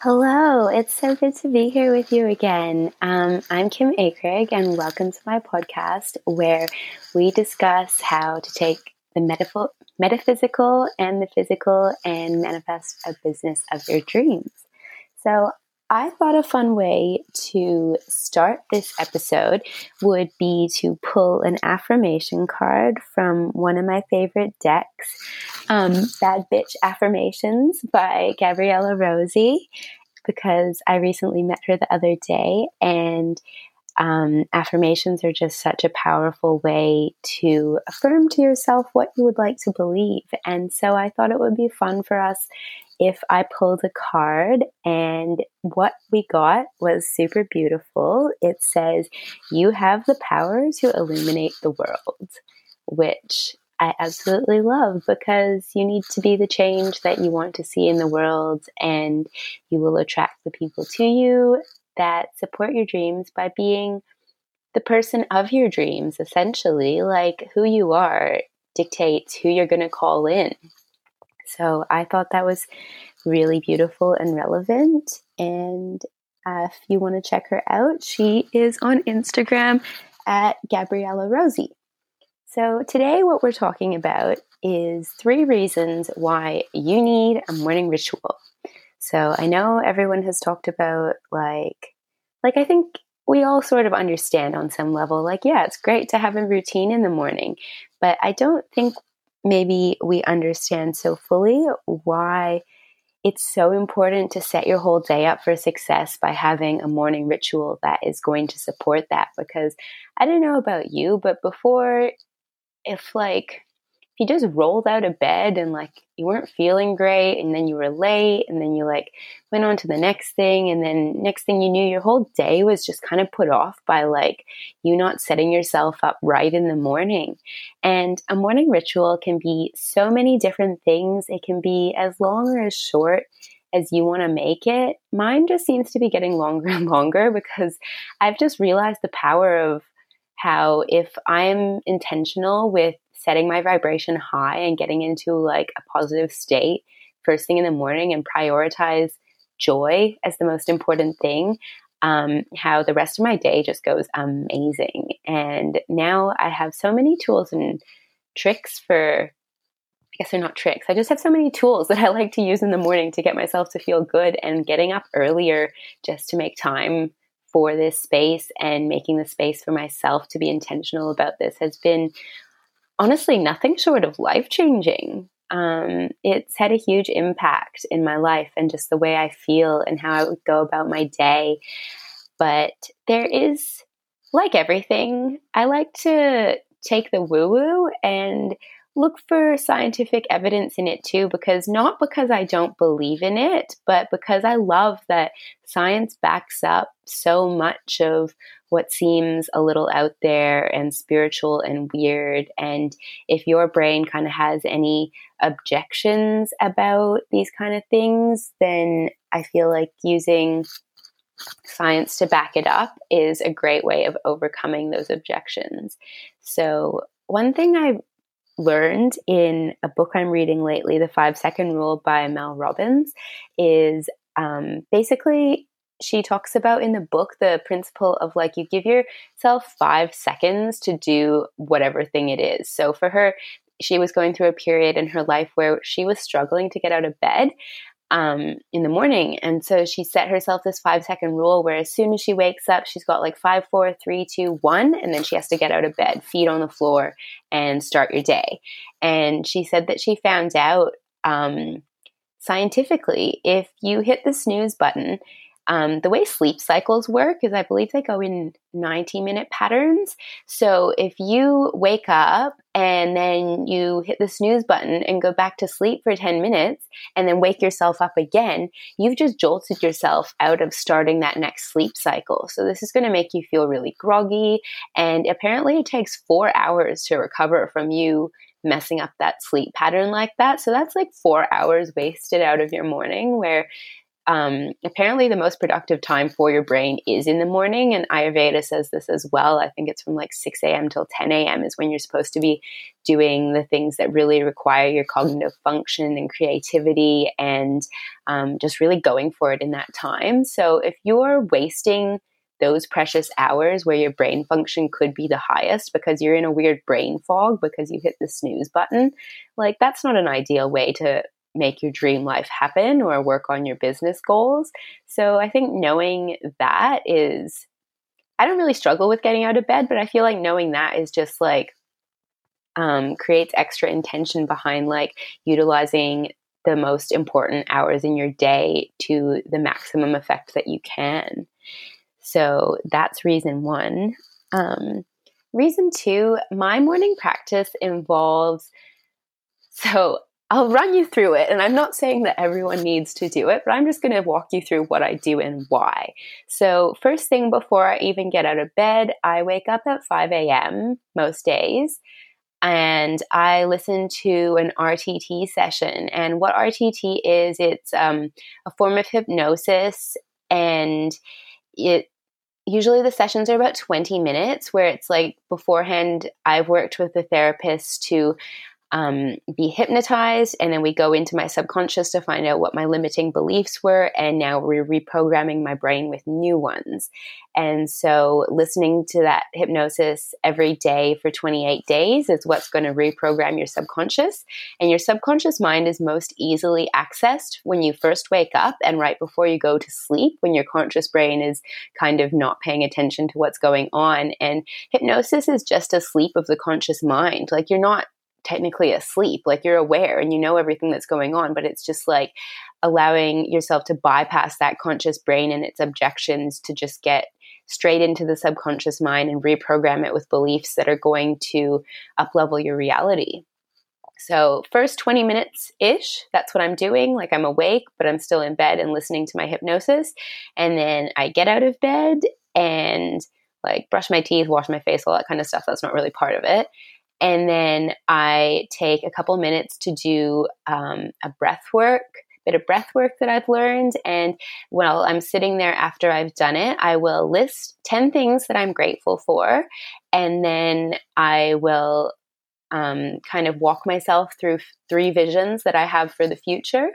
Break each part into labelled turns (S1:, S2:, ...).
S1: Hello, it's so good to be here with you again. Um, I'm Kim Akrig, and welcome to my podcast where we discuss how to take the metaph- metaphysical and the physical and manifest a business of your dreams. So, I thought a fun way to start this episode would be to pull an affirmation card from one of my favorite decks, um, Bad Bitch Affirmations by Gabriella Rosie, because I recently met her the other day and um, affirmations are just such a powerful way to affirm to yourself what you would like to believe. And so I thought it would be fun for us if I pulled a card and what we got was super beautiful. It says, You have the power to illuminate the world, which I absolutely love because you need to be the change that you want to see in the world and you will attract the people to you that support your dreams by being the person of your dreams, essentially. Like who you are dictates who you're going to call in. So I thought that was really beautiful and relevant. And uh, if you want to check her out, she is on Instagram at Gabriella Rosie. So today, what we're talking about is three reasons why you need a morning ritual. So I know everyone has talked about like, like I think we all sort of understand on some level, like, yeah, it's great to have a routine in the morning, but I don't think maybe we understand so fully why it's so important to set your whole day up for success by having a morning ritual that is going to support that. Because I don't know about you, but before, if like you just rolled out of bed and like you weren't feeling great and then you were late and then you like went on to the next thing and then next thing you knew your whole day was just kind of put off by like you not setting yourself up right in the morning. And a morning ritual can be so many different things. It can be as long or as short as you want to make it. Mine just seems to be getting longer and longer because i've just realized the power of how if i'm intentional with setting my vibration high and getting into like a positive state first thing in the morning and prioritize joy as the most important thing um, how the rest of my day just goes amazing and now i have so many tools and tricks for I guess they're not tricks. I just have so many tools that I like to use in the morning to get myself to feel good and getting up earlier just to make time for this space and making the space for myself to be intentional about this has been honestly nothing short of life changing. Um, it's had a huge impact in my life and just the way I feel and how I would go about my day. But there is, like everything, I like to take the woo woo and look for scientific evidence in it too, because not because I don't believe in it, but because I love that science backs up so much of what seems a little out there and spiritual and weird. And if your brain kind of has any objections about these kind of things, then I feel like using science to back it up is a great way of overcoming those objections. So, one thing I learned in a book I'm reading lately, The Five Second Rule by Mel Robbins, is um, basically she talks about in the book the principle of like you give yourself five seconds to do whatever thing it is. So for her, she was going through a period in her life where she was struggling to get out of bed um, in the morning. And so she set herself this five second rule where as soon as she wakes up, she's got like five, four, three, two, one, and then she has to get out of bed, feet on the floor, and start your day. And she said that she found out um, scientifically if you hit the snooze button, um, the way sleep cycles work is I believe they go in 90 minute patterns. So if you wake up and then you hit the snooze button and go back to sleep for 10 minutes and then wake yourself up again, you've just jolted yourself out of starting that next sleep cycle. So this is going to make you feel really groggy. And apparently it takes four hours to recover from you messing up that sleep pattern like that. So that's like four hours wasted out of your morning where um, apparently the most productive time for your brain is in the morning. And Ayurveda says this as well. I think it's from like 6 a.m. till 10 a.m. is when you're supposed to be doing the things that really require your cognitive function and creativity and um, just really going for it in that time. So if you're wasting those precious hours where your brain function could be the highest because you're in a weird brain fog because you hit the snooze button, like that's not an ideal way to make your dream life happen or work on your business goals. So I think knowing that is, I don't really struggle with getting out of bed, but I feel like knowing that is just like, um, creates extra intention behind like utilizing the most important hours in your day to the maximum effect that you can. So that's reason one. Um, reason two, my morning practice involves so I'll run you through it. And I'm not saying that everyone needs to do it, but I'm just going to walk you through what I do and why. So, first thing before I even get out of bed, I wake up at 5 a.m. most days and I listen to an RTT session. And what RTT is, it's um, a form of hypnosis and it usually the sessions are about 20 minutes where it's like beforehand i've worked with a therapist to um, be hypnotized. And then we go into my subconscious to find out what my limiting beliefs were. And now we're reprogramming my brain with new ones. And so listening to that hypnosis every day for 28 days is what's going to reprogram your subconscious. And your subconscious mind is most easily accessed when you first wake up and right before you go to sleep, when your conscious brain is kind of not paying attention to what's going on. And hypnosis is just a sleep of the conscious mind. Like you're not technically asleep. Like you're aware and you know everything that's going on, but it's just like allowing yourself to bypass that conscious brain and its objections to just get straight into the subconscious mind and reprogram it with beliefs that are going to uplevel your reality. So, first 20 minutes ish, that's what I'm doing. Like I'm awake, but I'm still in bed and listening to my hypnosis. And then I get out of bed and like brush my teeth, wash my face, all that kind of stuff. That's not really part of it. And then I take a couple minutes to do um, a breath work, bit of breath work that I've learned. And while I'm sitting there after I've done it, I will list 10 things that I'm grateful for. And then I will um, kind of walk myself through three visions that I have for the future.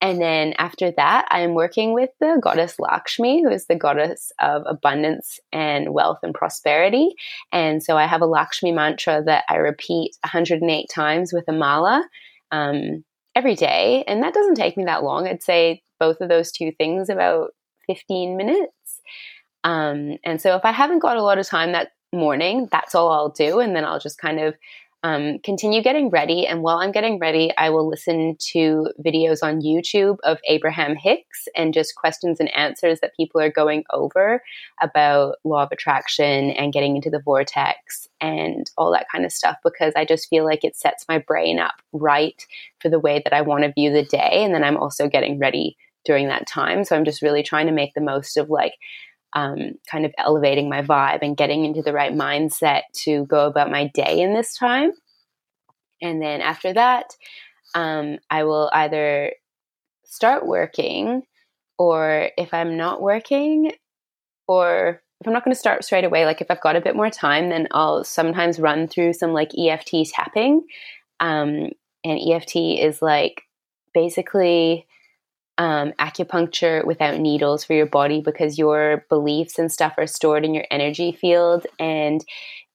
S1: And then after that, I'm working with the goddess Lakshmi, who is the goddess of abundance and wealth and prosperity. And so I have a Lakshmi mantra that I repeat 108 times with a mala um, every day. And that doesn't take me that long. I'd say both of those two things about 15 minutes. Um, and so if I haven't got a lot of time that morning, that's all I'll do. And then I'll just kind of um, continue getting ready. And while I'm getting ready, I will listen to videos on YouTube of Abraham Hicks and just questions and answers that people are going over about law of attraction and getting into the vortex and all that kind of stuff because I just feel like it sets my brain up right for the way that I want to view the day. And then I'm also getting ready during that time. So I'm just really trying to make the most of like um, kind of elevating my vibe and getting into the right mindset to go about my day in this time. And then after that, um, I will either start working, or if I'm not working, or if I'm not going to start straight away, like if I've got a bit more time, then I'll sometimes run through some like EFT tapping. Um, and EFT is like basically um, acupuncture without needles for your body because your beliefs and stuff are stored in your energy field and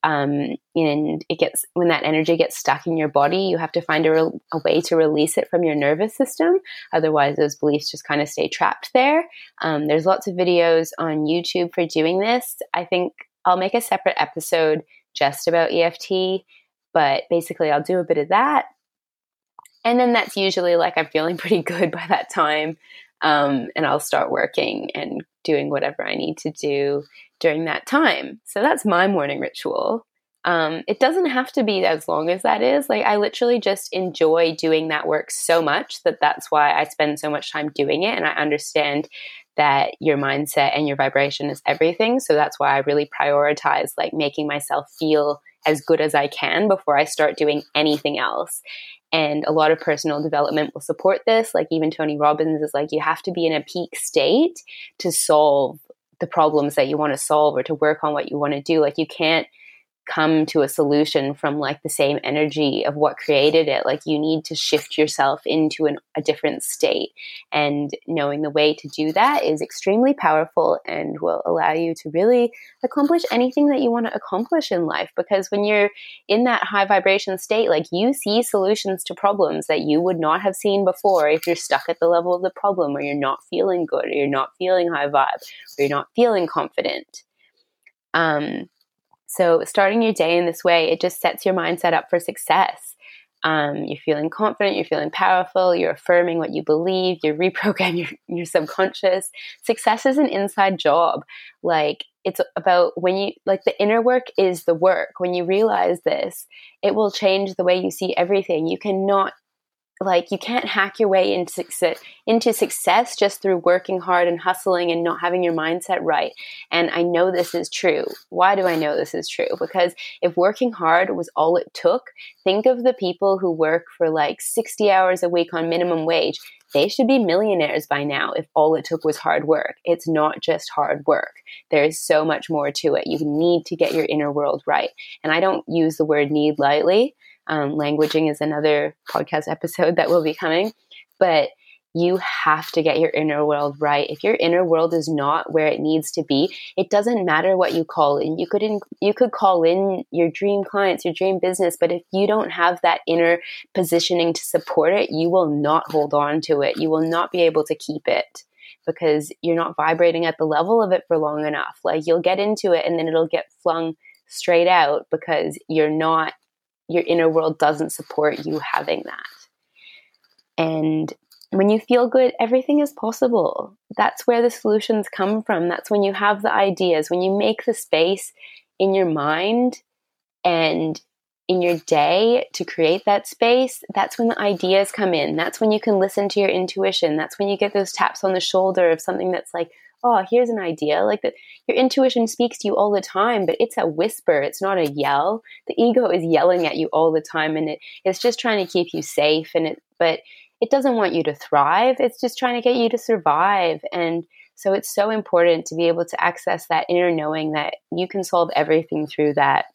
S1: um, and it gets when that energy gets stuck in your body you have to find a, re- a, way to release it from your nervous system. Otherwise those beliefs just kind of stay trapped there. Um, there's lots of videos on youtube for doing this. I think i'll make a separate episode just about eft but basically i'll do a bit of that and then that's usually like I'm feeling pretty good by that time. Um, and I'll start working and doing whatever I need to do during that time. So that's my morning ritual. Um, it doesn't have to be as long as that is. Like, I literally just enjoy doing that work so much that that's why I spend so much time doing it. And I understand that your mindset and your vibration is everything. So that's why I really prioritize like making myself feel as good as I can before I start doing anything else. And a lot of personal development will support this. Like even Tony Robbins is like, you have to be in a peak state to solve the problems that you want to solve or to work on what you want to do. Like you can't come to a solution from like the same energy of what created it like you need to shift yourself into an, a different state. And knowing the way to do that is extremely powerful and will allow you to really accomplish anything that you want to accomplish in life. Because when you're in that high vibration state like you see solutions to problems that you would not have seen before if you're stuck at the level of the problem or you're not feeling good or you're not feeling high vibe or you're not feeling confident. Um so, starting your day in this way, it just sets your mindset up for success. Um, you're feeling confident, you're feeling powerful, you're affirming what you believe, you're reprogramming your, your subconscious. Success is an inside job. Like, it's about when you, like, the inner work is the work. When you realize this, it will change the way you see everything. You cannot like you can't hack your way into success, into success just through working hard and hustling and not having your mindset right. And I know this is true. Why do I know this is true? Because if working hard was all it took, think of the people who work for like 60 hours a week on minimum wage. They should be millionaires by now if all it took was hard work. It's not just hard work. There is so much more to it. You need to get your inner world right. And I don't use the word need lightly um, languaging is another podcast episode that will be coming. But you have to get your inner world right. If your inner world is not where it needs to be, it doesn't matter what you call in. You could in, you could call in your dream clients, your dream business, but if you don't have that inner positioning to support it, you will not hold on to it. You will not be able to keep it because you're not vibrating at the level of it for long enough. Like you'll get into it and then it'll get flung straight out because you're not your inner world doesn't support you having that. And when you feel good, everything is possible. That's where the solutions come from. That's when you have the ideas, when you make the space in your mind and in your day to create that space, that's when the ideas come in. That's when you can listen to your intuition. That's when you get those taps on the shoulder of something that's like, oh, here's an idea. Like that, your intuition speaks to you all the time, but it's a whisper. It's not a yell. The ego is yelling at you all the time, and it, it's just trying to keep you safe. And it, but it doesn't want you to thrive. It's just trying to get you to survive. And so it's so important to be able to access that inner knowing that you can solve everything through that.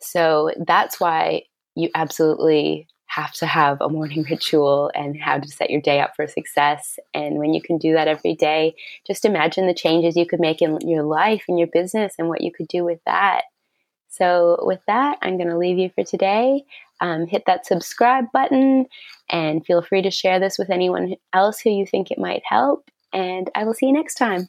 S1: So that's why you absolutely have to have a morning ritual and how to set your day up for success. And when you can do that every day, just imagine the changes you could make in your life and your business and what you could do with that. So, with that, I'm going to leave you for today. Um, hit that subscribe button and feel free to share this with anyone else who you think it might help. And I will see you next time.